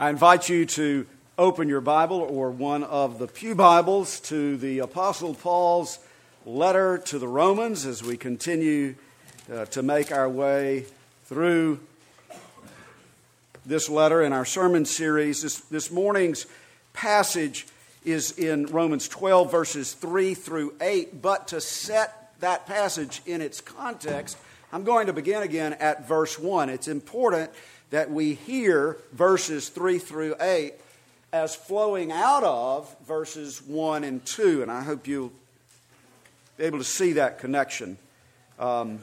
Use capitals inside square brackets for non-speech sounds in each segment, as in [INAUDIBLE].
I invite you to open your Bible or one of the Pew Bibles to the Apostle Paul's letter to the Romans as we continue uh, to make our way through this letter in our sermon series. This, this morning's passage is in Romans 12, verses 3 through 8. But to set that passage in its context, I'm going to begin again at verse 1. It's important that we hear verses 3 through 8 as flowing out of verses 1 and 2. And I hope you'll be able to see that connection um,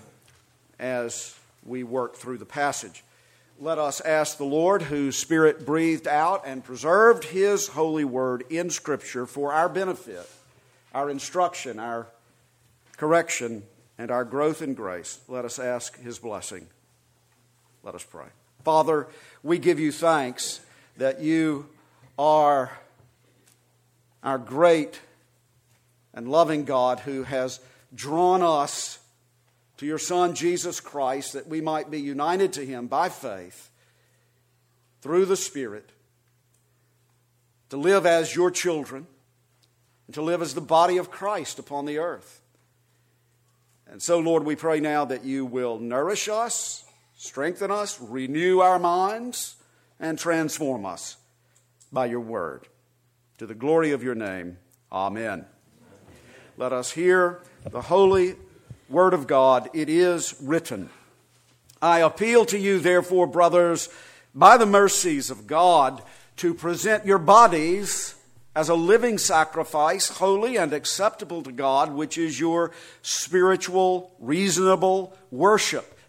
as we work through the passage. Let us ask the Lord, whose Spirit breathed out and preserved His holy word in Scripture for our benefit, our instruction, our correction, and our growth in grace. Let us ask His blessing. Let us pray. Father, we give you thanks that you are our great and loving God who has drawn us to your Son, Jesus Christ, that we might be united to him by faith through the Spirit, to live as your children, and to live as the body of Christ upon the earth. And so, Lord, we pray now that you will nourish us strengthen us, renew our minds, and transform us by your word. To the glory of your name, amen. Let us hear the holy word of God. It is written I appeal to you, therefore, brothers, by the mercies of God, to present your bodies as a living sacrifice, holy and acceptable to God, which is your spiritual, reasonable worship.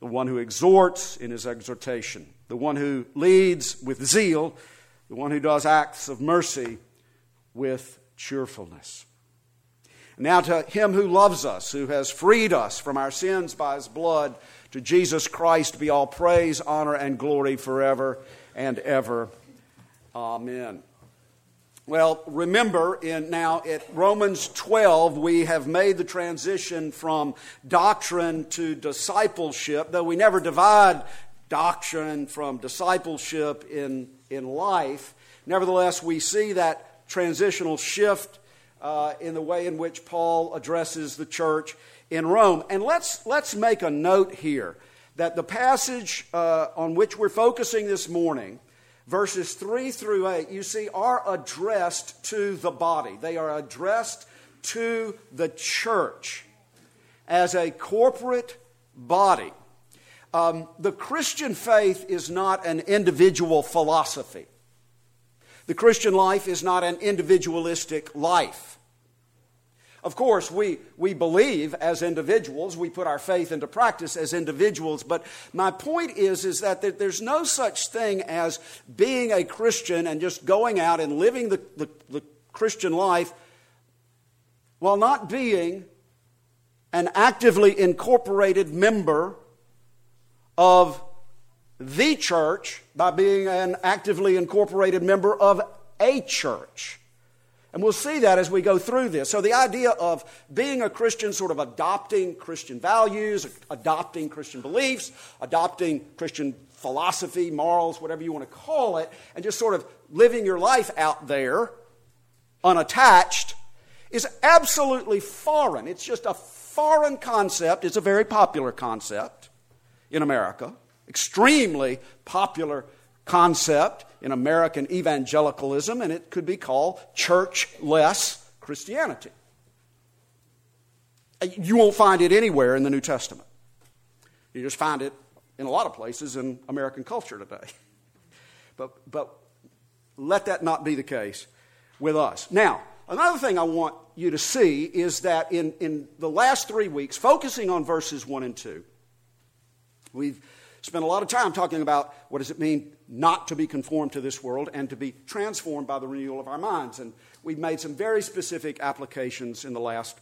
the one who exhorts in his exhortation, the one who leads with zeal, the one who does acts of mercy with cheerfulness. Now, to him who loves us, who has freed us from our sins by his blood, to Jesus Christ be all praise, honor, and glory forever and ever. Amen. Well, remember in now at Romans 12, we have made the transition from doctrine to discipleship, though we never divide doctrine from discipleship in, in life. Nevertheless, we see that transitional shift uh, in the way in which Paul addresses the church in Rome. And let's, let's make a note here that the passage uh, on which we're focusing this morning verses 3 through 8, you see, are addressed to the body. They are addressed to the church as a corporate body. Um, the Christian faith is not an individual philosophy. The Christian life is not an individualistic life. Of course, we, we believe as individuals, we put our faith into practice as individuals, but my point is, is that there's no such thing as being a Christian and just going out and living the, the, the Christian life while not being an actively incorporated member of the church by being an actively incorporated member of a church. And we'll see that as we go through this. So, the idea of being a Christian, sort of adopting Christian values, adopting Christian beliefs, adopting Christian philosophy, morals, whatever you want to call it, and just sort of living your life out there unattached is absolutely foreign. It's just a foreign concept. It's a very popular concept in America, extremely popular concept in American evangelicalism, and it could be called churchless Christianity. Uh, you won't find it anywhere in the New Testament. You just find it in a lot of places in American culture today. [LAUGHS] But, but let that not be the case with us. Now, another thing I want you to see is that in, in the last three weeks, focusing on verses 1 and 2, we've spent a lot of time talking about what does it mean not to be conformed to this world and to be transformed by the renewal of our minds. And we've made some very specific applications in the last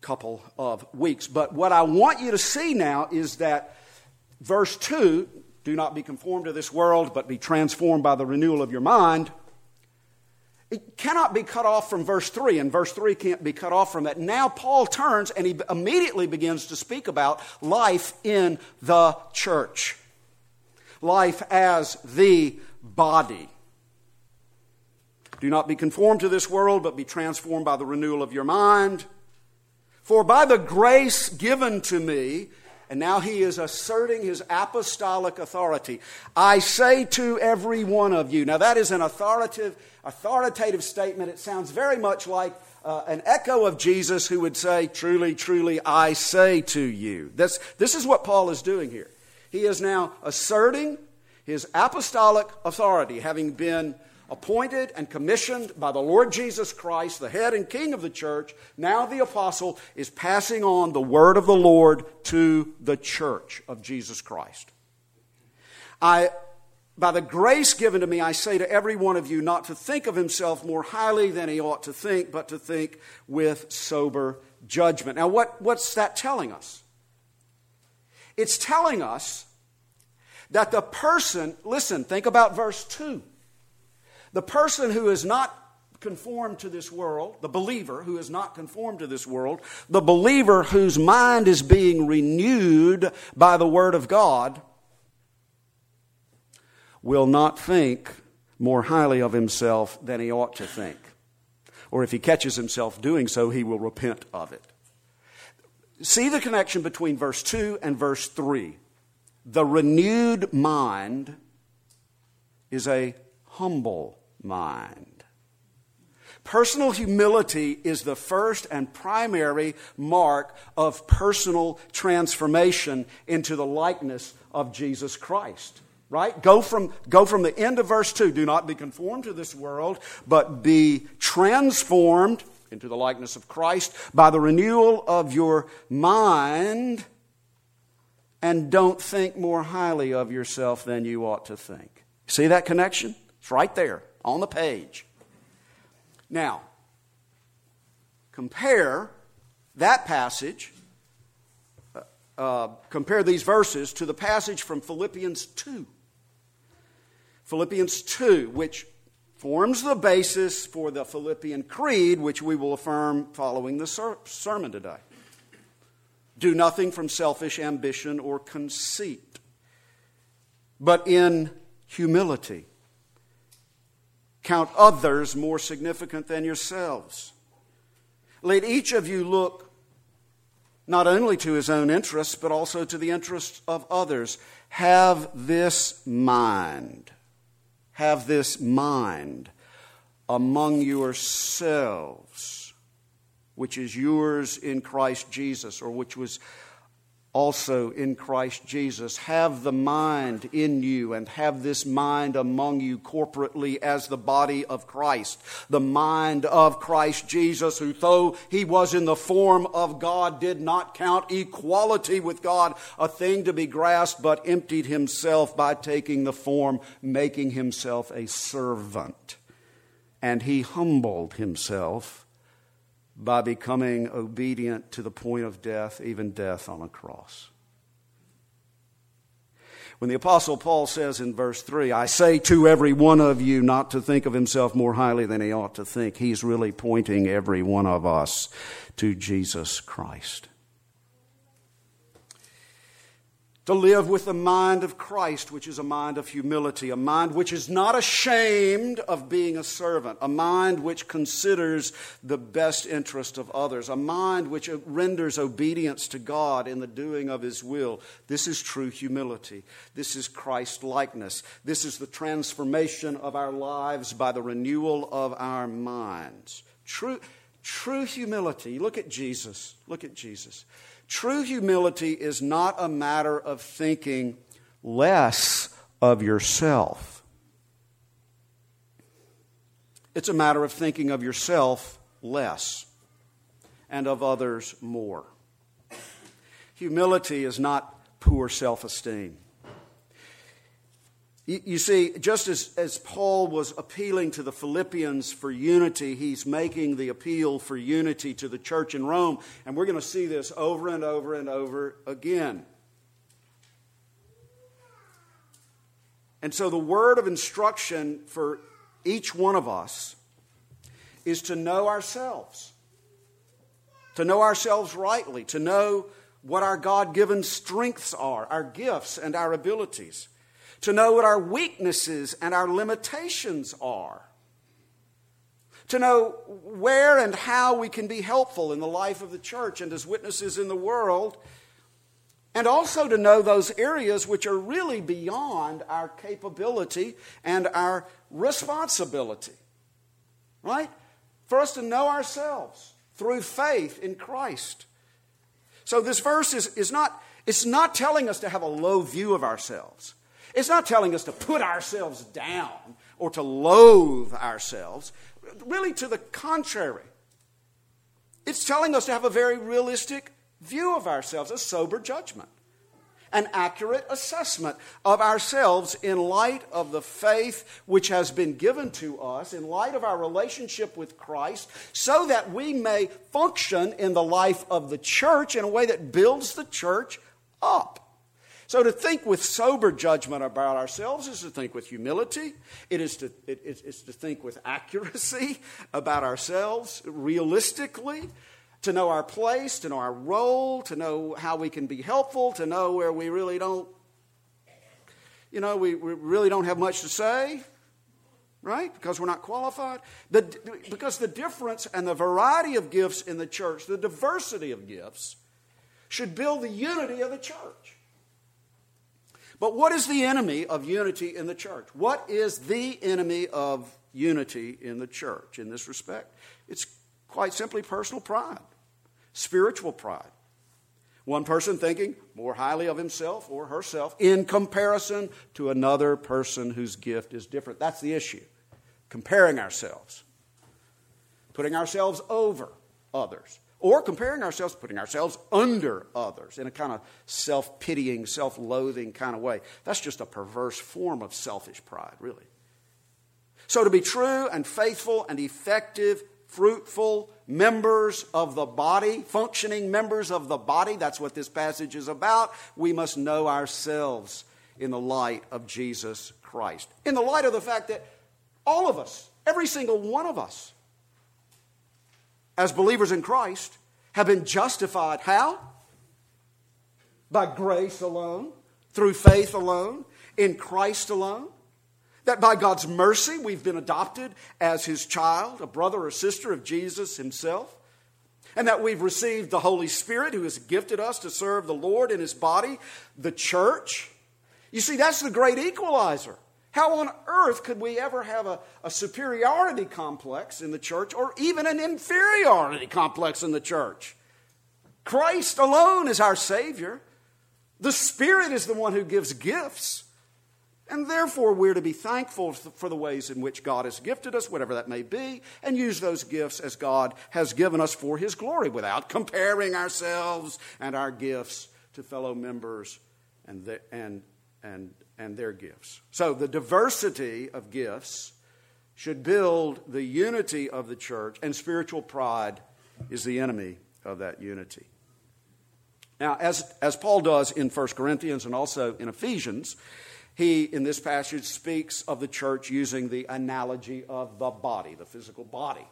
couple of weeks. But what I want you to see now is that verse 2 do not be conformed to this world, but be transformed by the renewal of your mind. It cannot be cut off from verse 3, and verse 3 can't be cut off from that. Now, Paul turns and he immediately begins to speak about life in the church, life as the body. Do not be conformed to this world, but be transformed by the renewal of your mind. For by the grace given to me, and now he is asserting his apostolic authority. I say to every one of you. Now that is an authoritative, authoritative statement. It sounds very much like uh, an echo of Jesus who would say, Truly, truly, I say to you. This, this is what Paul is doing here. He is now asserting his apostolic authority, having been appointed and commissioned by the Lord Jesus Christ, the head and king of the church, now the apostle is passing on the word of the Lord to the church of Jesus Christ. I, by the grace given to me, I say to every one of you not to think of himself more highly than he ought to think, but to think with sober judgment. Now, what, what's that telling us? It's telling us that the person, listen, think about verse 2. The person who is not conformed to this world, the believer who is not conformed to this world, the believer whose mind is being renewed by the Word of God, will not think more highly of himself than he ought to think. Or if he catches himself doing so, he will repent of it. See the connection between verse 2 and verse 3. The renewed mind is a humble mind. Personal humility is the first and primary mark of personal transformation into the likeness of Jesus Christ. Right? Go from, go from the end of verse 2 do not be conformed to this world, but be transformed into the likeness of Christ by the renewal of your mind, and don't think more highly of yourself than you ought to think. See that connection? It's right there on the page. Now, compare that passage, uh, uh, compare these verses to the passage from Philippians 2. Philippians 2, which forms the basis for the Philippian Creed, which we will affirm following the ser- sermon today. Do nothing from selfish ambition or conceit, but in humility Count others more significant than yourselves. Let each of you look not only to his own interests, but also to the interests of others. Have this mind. Have this mind among yourselves, which is yours in Christ Jesus, or which was also in Christ Jesus. Have the mind in you and have this mind among you corporately as the body of Christ. The mind of Christ Jesus, who though he was in the form of God, did not count equality with God a thing to be grasped, but emptied himself by taking the form, making himself a servant. And he humbled himself by becoming obedient to the point of death, even death on a cross. When the Apostle Paul says in verse 3, I say to every one of you not to think of himself more highly than he ought to think, he's really pointing every one of us to Jesus Christ. To live with the mind of Christ, which is a mind of humility, a mind which is not ashamed of being a servant, a mind which considers the best interest of others, a mind which renders obedience to God in the doing of His will. This is true humility. This is Christ likeness. This is the transformation of our lives by the renewal of our minds. True, true humility. Look at Jesus. Look at Jesus. True humility is not a matter of thinking less of yourself. It's a matter of thinking of yourself less and of others more. Humility is not poor self esteem. You, see, just as, as Paul was appealing to the Philippians for unity, he's making the appeal for unity to the church in Rome. And we're going to see this over and over and over again. And so, the word of instruction for each one of us is to know ourselves, to know ourselves rightly, to know what our God given strengths are, our gifts, and our abilities to know what our weaknesses and our limitations are, to know where and how we can be helpful in the life of the church and as witnesses in the world, and also to know those areas which are really beyond our capability and our responsibility. Right? For us to know ourselves through faith in Christ. So this verse is, is not, it's not telling us to have a low view of ourselves. It's not telling us to put ourselves down or to loathe ourselves. Really, to the contrary. It's telling us to have a very realistic view of ourselves, a sober judgment, an accurate assessment of ourselves in light of the faith which has been given to us, in light of our relationship with Christ, so that we may function in the life of the church in a way that builds the church up. So to think with sober judgment about ourselves is to think with humility. It is to, it, it's to think with accuracy [LAUGHS] about ourselves, realistically, to know our place, to know our role, to know how we can be helpful, to know where we really don't, you know, we, we really don't have much to say, right? Because we're not qualified. The, because the difference and the variety of gifts in the church, the diversity of gifts, should build the unity of the church. But what is the enemy of unity in the church? What is the enemy of unity in the church in this respect? It's quite simply personal pride, spiritual pride. One person thinking more highly of himself or herself in comparison to another person whose gift is different. That's the issue. Comparing ourselves, putting ourselves over others or comparing ourselves, putting ourselves under others in a kind of self pitying, self loathing kind of way. That's just a perverse form of selfish pride, really. So, to be true and faithful and effective, fruitful members of the body, functioning members of the body, that's what this passage is about, we must know ourselves in the light of Jesus Christ. In the light of the fact that all of us, every single one of us, as believers in Christ, have been justified. How? By grace alone, through faith alone, in Christ alone. That by God's mercy we've been adopted as His child, a brother or sister of Jesus Himself. And that we've received the Holy Spirit who has gifted us to serve the Lord in His body, the church. You see, that's the great equalizer. How on earth could we ever have a, a, superiority complex in the church or even an inferiority complex in the church? Christ alone is our Savior. The Spirit is the one who gives gifts. And therefore, we're to be thankful for the ways in which God has gifted us, whatever that may be, and use those gifts as God has given us for His glory without comparing ourselves and our gifts to fellow members and, the, and, and and their gifts. So the diversity of gifts should build the unity of the church, and spiritual pride is the enemy of that unity. Now, as, as Paul does in 1 Corinthians and also in Ephesians, he, in this passage, speaks of the church using the analogy of the body, the physical body.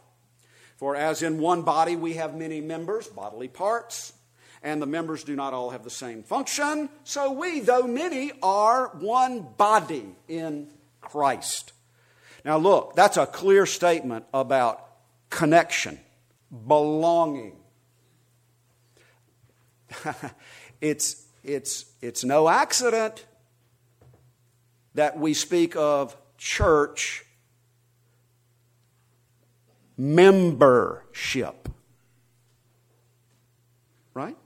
For as in one body we have many members, bodily parts, and the members do not all have the same function. So we, though many, are one body in Christ. Now, look, that's a clear statement about connection, belonging. [LAUGHS] it's, it's, it's no accident that we speak of church membership. Right?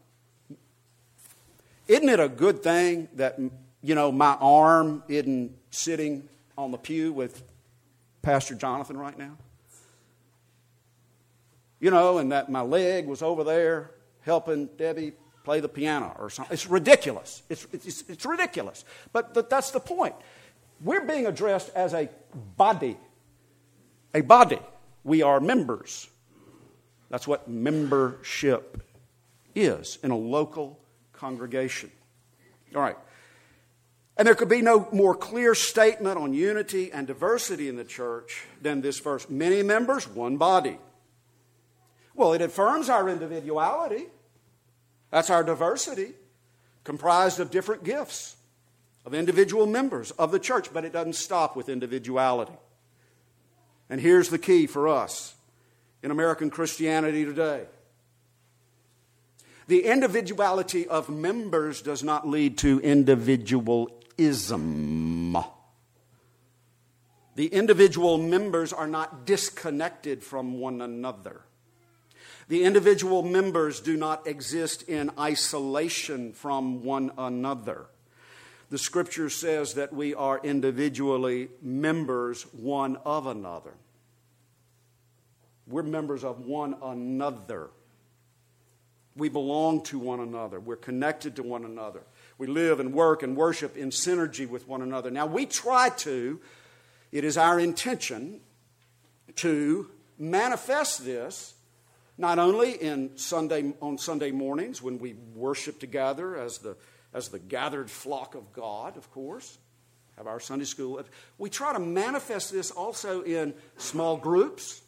Isn't it a good thing that, you know, my arm isn't sitting on the pew with Pastor Jonathan right now? You know, and that my leg was over there helping Debbie play the piano or something. It's ridiculous. It's, it's, it's ridiculous. But, but that's the point. We're being addressed as a body. A body. We are members. That's what membership is in a local congregation. All right. And there could be no more clear statement on unity and diversity in the church than this verse many members, one body. Well, it affirms our individuality. That's our diversity, comprised of different gifts, of individual members of the church, but it doesn't stop with individuality. And here's the key for us in American Christianity today the individuality of members does not lead to individualism. The individual members are not disconnected from one another. The individual members do not exist in isolation from one another. The scripture says that we are individually members one of another. We're members of one another. We belong to one another. We're connected to one another. We live and work and worship in synergy with one another. Now, we try to, it is our intention to manifest this not only in Sunday, on Sunday mornings when we worship together as the, as the gathered flock of God, of course, have our Sunday school. We try to manifest this also in small groups,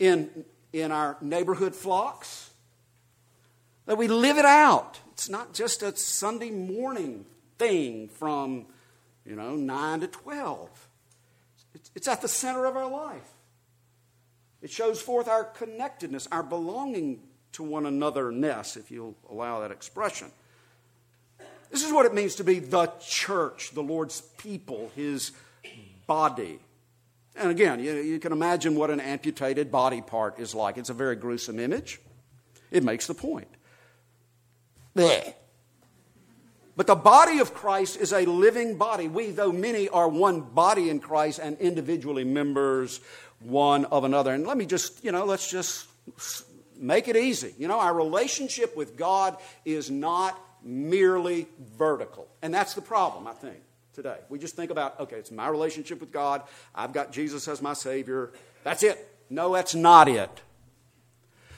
in, in our neighborhood flocks, that we live it out. It's not just a Sunday morning thing from, you know, 9 to 12. It's, at the center of our life. It shows forth our connectedness, our belonging to one another-ness, if you'll allow that expression. This is what it means to be the church, the Lord's people, his body. And again, you, you, can imagine what an amputated body part is like. It's a very gruesome image. It makes the point. Blech. But the body of Christ is a living body. We, though many, are one body in Christ and individually members one of another. And let me just, you know, let's just make it easy. You know, our relationship with God is not merely vertical. And that's the problem, I think, today. We just think about, okay, it's my relationship with God. I've got Jesus as my Savior. That's it. No, that's not it.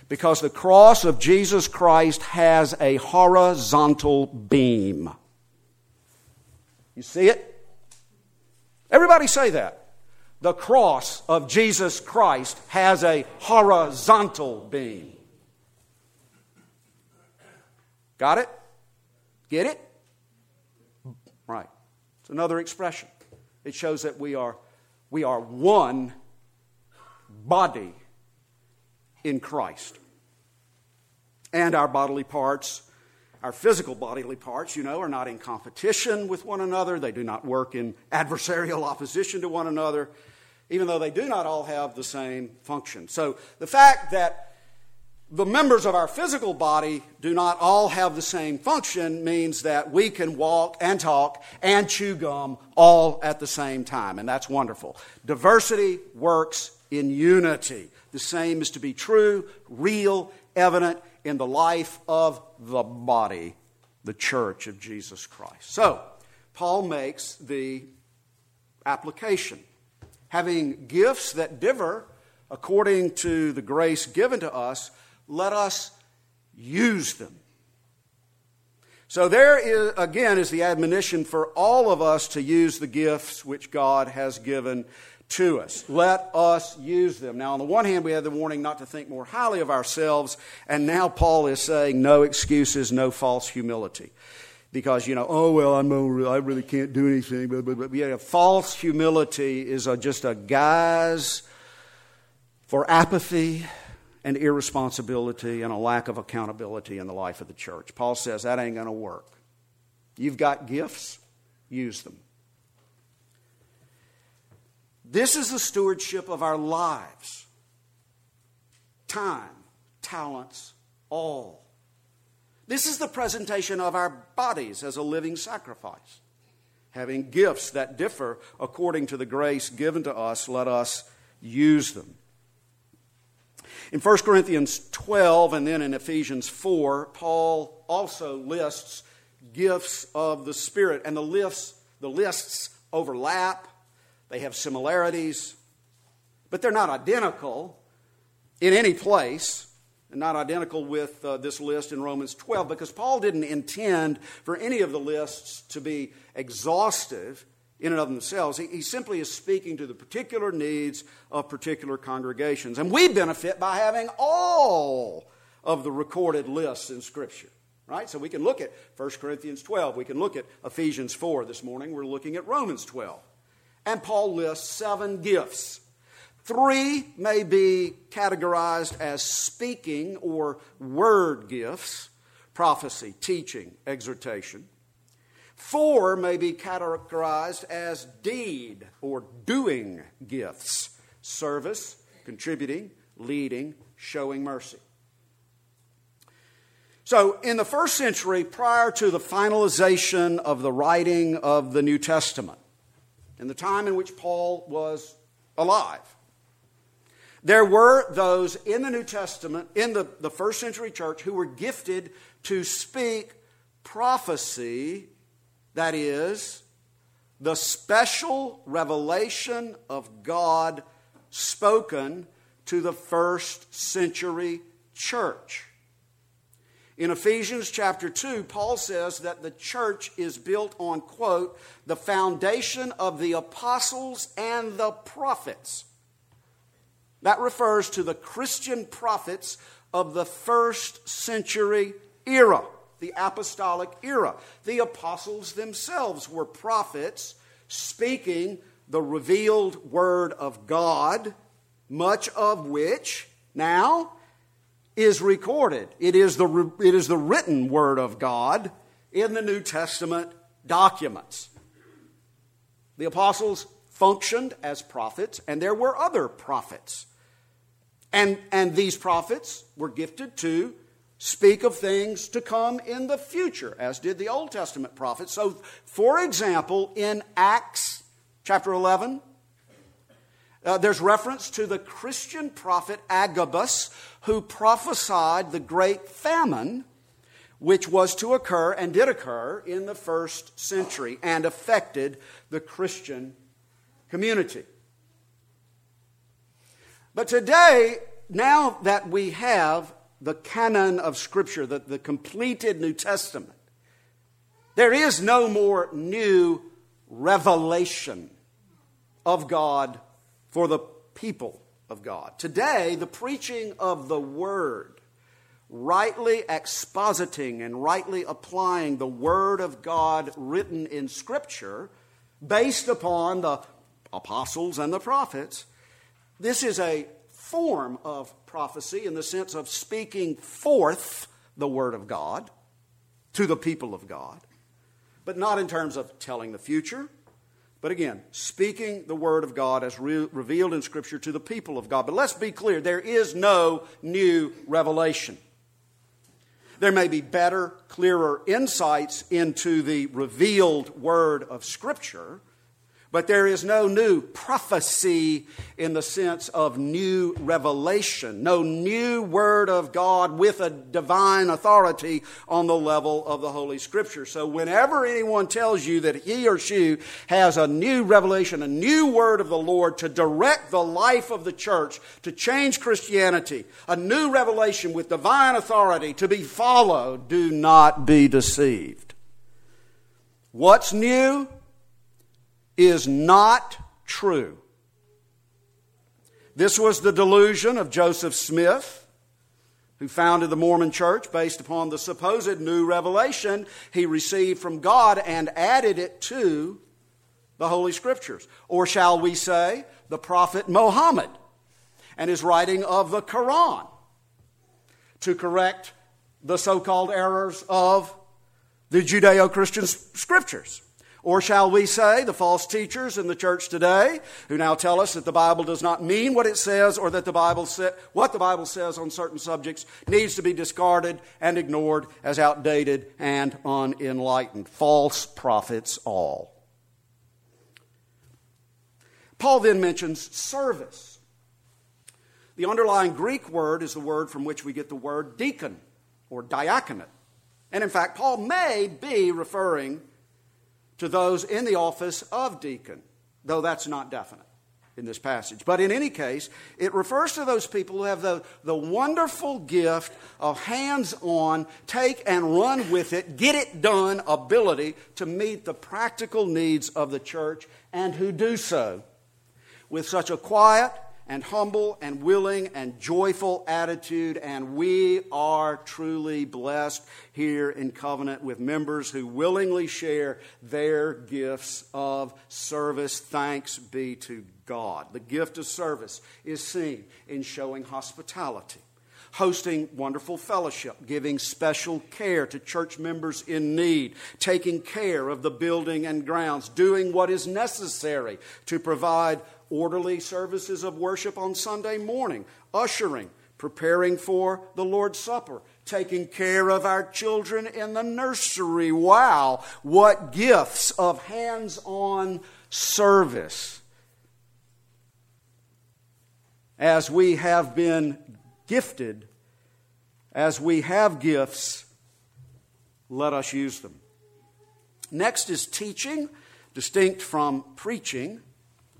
Because the cross of Jesus Christ has a horizontal beam. You see it? Everybody say that the cross of Jesus Christ has a horizontal beam. Got it? Get it? It's another expression. It shows that we are, we are one body in Christ. And our bodily parts our physical bodily parts, you know, are not in competition with one another. They do not work in adversarial opposition to one another, even though they do not all have the same function. So the fact that the members of our physical body do not all have the same function means that we can walk and talk and chew gum all at the same time, and that's wonderful. Diversity works in unity. The same is to be true, real, evident in the life of the body, the church of Jesus Christ. So, Paul makes the application. Having gifts that differ according to the grace given to us, let us use them. So, there is, again is the admonition for all of us to use the gifts which God has given to us. Let us use them. Now, on the one hand, we had the warning not to think more highly of ourselves, and now Paul is saying no excuses, no false humility. Because, you know, oh, well, I'm, I really can't do anything. But, but, but yeah, false humility is a, just a guise for apathy and irresponsibility and a lack of accountability in the life of the church. Paul says that ain't going to work. You've got gifts, use them. This is the stewardship of our lives time, talents, all. This is the presentation of our bodies as a living sacrifice. Having gifts that differ according to the grace given to us, let us use them. In 1 Corinthians 12 and then in Ephesians 4, Paul also lists gifts of the Spirit, and the lists, the lists overlap. They have similarities, but they're not identical in any place, and not identical with uh, this list in Romans 12, because Paul didn't intend for any of the lists to be exhaustive in and of themselves. He, simply is speaking to the particular needs of particular congregations. And we benefit by having all of the recorded lists in Scripture. Right? So we can look at 1 Corinthians 12. We can look at Ephesians 4 this morning. We're looking at Romans 12 and Paul lists seven gifts. Three may be categorized as speaking or word gifts prophecy, teaching, exhortation. Four may be categorized as deed or doing gifts service, contributing, leading, showing mercy. So, in the first century, prior to the finalization of the writing of the New Testament, in the time in which Paul was alive. There were those in the New Testament, in the, the first century church, who were gifted to speak prophecy, that is, the special revelation of God spoken to the first century church. In Ephesians chapter 2, Paul says that the church is built on, quote, the foundation of the apostles and the prophets. That refers to the Christian prophets of the first century era, the apostolic era. The apostles themselves were prophets speaking the revealed word of God, much of which now is recorded. It is the, it is the written word of God in the New Testament documents. The apostles functioned as prophets, and there were other prophets. And, and these prophets were gifted to speak of things to come in the future, as did the Old Testament prophets. So, for example, in Acts chapter 11, uh, there's reference to the Christian prophet Agabus, who prophesied the great famine which was to occur and did occur in the first century and affected the Christian community. But today, now that we have the canon of Scripture, the, the completed New Testament, there is no more new revelation of God for the people of God. Today, the preaching of the Word, rightly expositing and rightly applying the Word of God written in Scripture, based upon the apostles and the prophets, this is a form of prophecy in the sense of speaking forth the Word of God to the people of God, but not in terms of telling the future but again, speaking the word of God as re- revealed in Scripture to the people of God. But let's be clear there is no new revelation. There may be better, clearer insights into the revealed word of Scripture, but there is no new prophecy in the sense of new revelation, no new word of God with a divine authority on the level of the Holy Scripture. So, whenever anyone tells you that he or she has a new revelation, a new word of the Lord to direct the life of the church, to change Christianity, a new revelation with divine authority to be followed, do not be deceived. What's new? Is not true. This was the delusion of Joseph Smith, who founded the Mormon church based upon the supposed new revelation he received from God and added it to the Holy Scriptures. Or shall we say, the prophet Mohammed and his writing of the Quran to correct the so called errors of the Judeo Christian scriptures. Or shall we say, the false teachers in the church today, who now tell us that the Bible does not mean what it says, or that the Bible sa- what the Bible says on certain subjects needs to be discarded and ignored as outdated and unenlightened. False prophets all. Paul then mentions service. The underlying Greek word is the word from which we get the word deacon or diaconate. And in fact, Paul may be referring to those in the office of deacon, though that's not definite in this passage. But in any case, it refers to those people who have the, the wonderful gift of hands on, take and run with it, get it done ability to meet the practical needs of the church, and who do so with such a quiet, and humble and willing and joyful attitude, and we are truly blessed here in covenant with members who willingly share their gifts of service. Thanks be to God. The gift of service is seen in showing hospitality. Hosting wonderful fellowship, giving special care to church members in need, taking care of the building and grounds, doing what is necessary to provide orderly services of worship on Sunday morning, ushering, preparing for the Lord's Supper, taking care of our children in the nursery. Wow, what gifts of hands on service. As we have been gifted, as we have gifts, let us use them. Next is teaching, distinct from preaching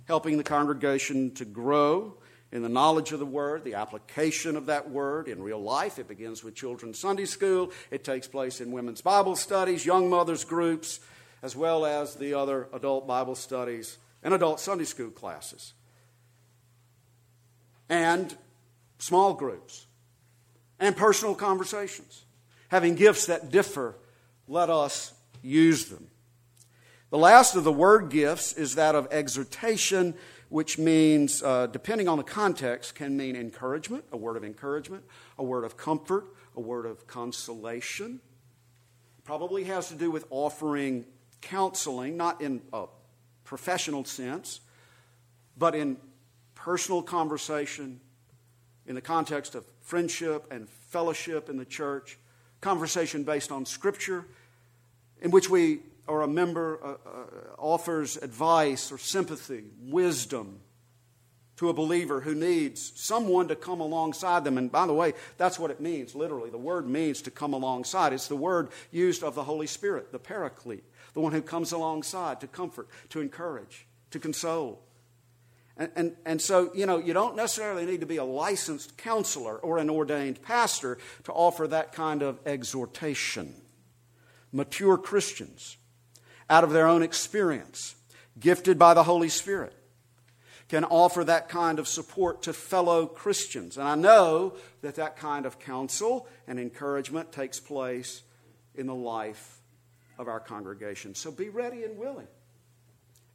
helping the congregation to grow in the knowledge of the Word, the application of that Word in real life. It begins with children's Sunday school, it takes place in women's Bible studies, young mothers' groups, as well as the other adult Bible studies and adult Sunday school classes. And small groups and personal conversations. Having gifts that differ, let us use them. The last of the word gifts is that of exhortation, which means, uh, depending on the context, can mean encouragement, a word of encouragement, a word of comfort, a word of consolation. Probably has to do with offering counseling, not in a professional sense, but in personal conversation, in the context of friendship and fellowship in the church, conversation based on Scripture, in which we or a member uh, uh, offers advice or sympathy, wisdom to a believer who needs someone to come alongside them. And by the way, that's what it means, literally. The word means to come alongside. It's the word used of the Holy Spirit, the paraclete, the one who comes alongside to comfort, to encourage, to console. And, and, and so, you know, you don't necessarily need to be a licensed counselor or an ordained pastor to offer that kind of exhortation. Mature Christians out of their own experience, gifted by the Holy Spirit, can offer that kind of support to fellow Christians. And I know that that kind of counsel and encouragement takes place in the life of our congregation. So be ready and willing.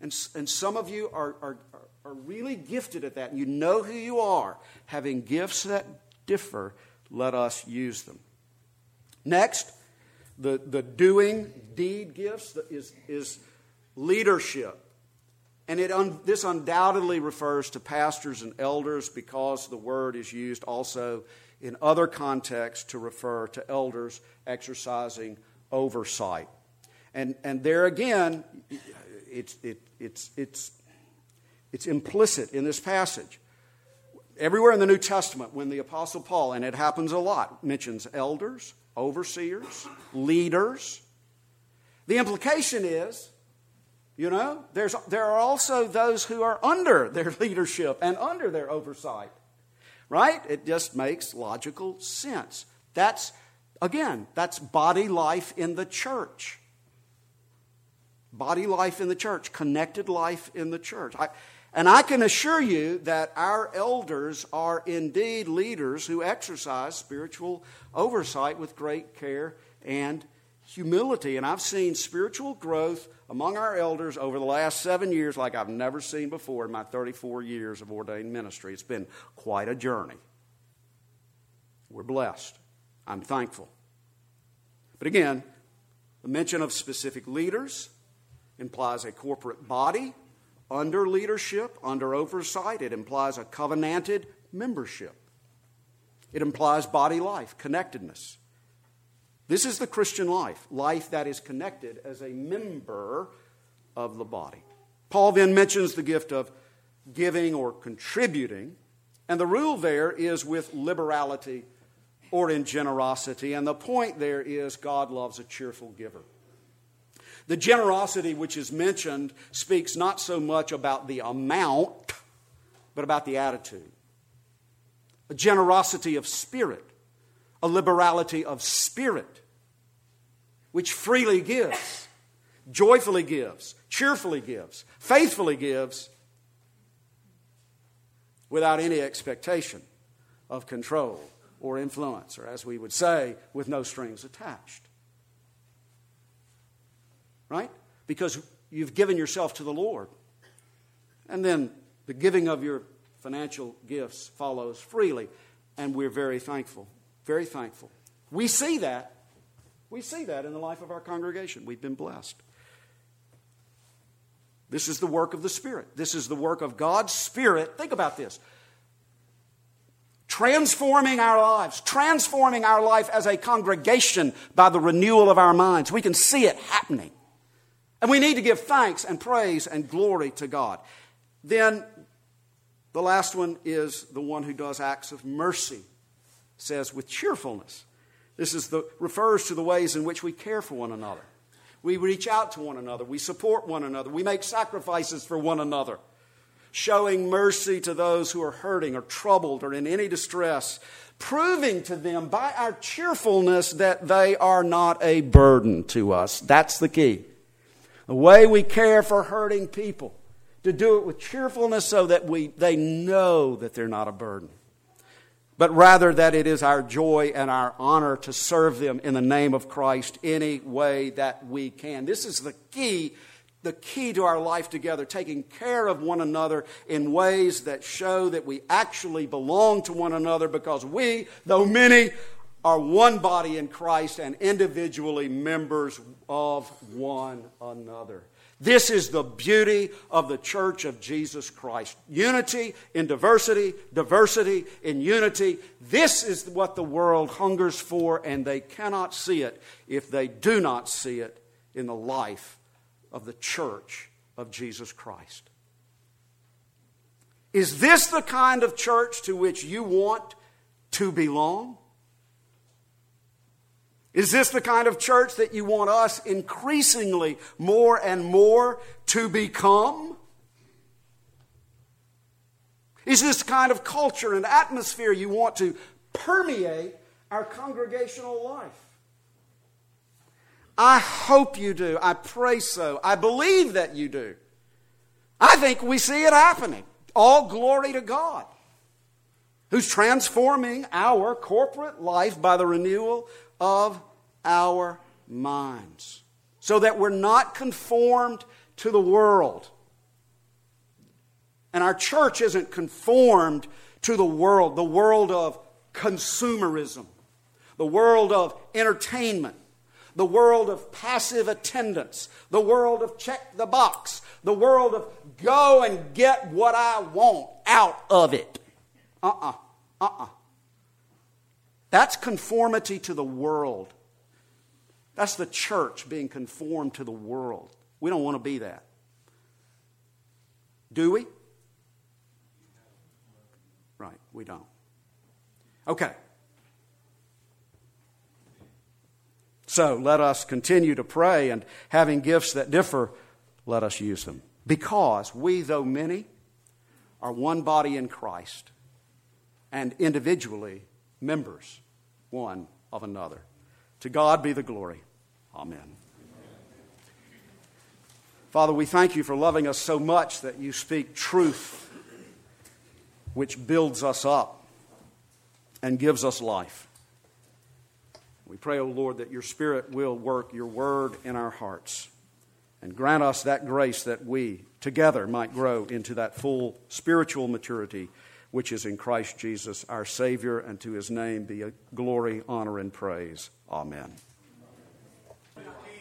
And, and some of you are, are, are really gifted at that, you know who you are. Having gifts that differ, let us use them. Next, the, the doing deed gifts is, is leadership. And it un, this undoubtedly refers to pastors and elders because the word is used also in other contexts to refer to elders exercising oversight. And, and there again, it's, it, it's, it's, it's implicit in this passage. Everywhere in the New Testament, when the Apostle Paul, and it happens a lot, mentions elders, overseers, leaders. The implication is, you know, there's, there are also those who are under their [LAUGHS] leadership and under their oversight. Right? It just makes logical sense. That's, again, that's body life in the church. body life in the church, connected life in the church. I, and I can assure you that our elders are indeed leaders who exercise spiritual oversight with great care and humility. And I've seen spiritual growth among our elders over the last seven years like I've never seen before in my 34 years of ordained ministry. It's been quite a journey. We're blessed. I'm thankful. But again, the mention of specific leaders implies a corporate body under leadership, under oversight. It implies a covenanted membership. It implies body life, connectedness. This is the Christian life, life that is connected as a member of the body. Paul then mentions the gift of giving or contributing, and the rule there is with liberality or in generosity. And the point there is God loves a cheerful giver. The generosity which is mentioned speaks not so much about the amount, but about the attitude. A generosity of spirit, a liberality of spirit, which freely gives, joyfully gives, cheerfully gives, faithfully gives, without any expectation of control or influence, or as we would say, with no strings attached. Right? Because you've given yourself to the Lord. And then the giving of your financial gifts follows freely. And we're very thankful. Very thankful. We see that. We see that in the life of our congregation. We've been blessed. This is the work of the Spirit. This is the work of God's Spirit. Think about this transforming our lives, transforming our life as a congregation by the renewal of our minds. We can see it happening. And we need to give thanks and praise and glory to God. Then the last one is the one who does acts of mercy, says with cheerfulness. This is the, refers to the ways in which we care for one another. We reach out to one another. We support one another. We make sacrifices for one another showing mercy to those who are hurting or troubled or in any distress, proving to them by our cheerfulness that they are not a burden to us. That's the key. The way we care for hurting people, to do it with cheerfulness so that we, they know that they're not a burden but rather that it is our joy and our honor to serve them in the name of Christ any way that we can. This is the key the key to our life together, taking care of one another in ways that show that we actually belong to one another because we, though many, are one body in Christ and individually members of one another. This is the beauty of the church of Jesus Christ. Unity in diversity, diversity in unity. This is what the world hungers for, and they cannot see it if they do not see it in the life of the church of Jesus Christ. Is this the kind of church to which you want to belong? Is this the kind of church that you want us increasingly more and more to become? Is this the kind of culture and atmosphere you want to permeate our congregational life? I hope you do. I pray so. I believe that you do. I think we see it happening. All glory to God, who's transforming our corporate life by the renewal of our minds so that we're not conformed to the world. And our church isn't conformed to the world, the world of consumerism, the world of entertainment, the world of passive attendance, the world of check the box, the world of go and get what I want out of it. Uh uh-uh, uh. Uh uh. That's conformity to the world. That's the church being conformed to the world. We don't want to be that. Do we? Right, we don't. Okay. So let us continue to pray and having gifts that differ, let us use them. Because we, though many, are one body in Christ and individually members one of another. To God be the glory. Amen. Father, we thank you for loving us so much that you speak truth, which builds us up and gives us life. We pray, O oh Lord, that your Spirit will work your word in our hearts and grant us that grace that we together might grow into that full spiritual maturity which is in Christ Jesus our Savior, and to his name be glory, honor, and praise. Amen.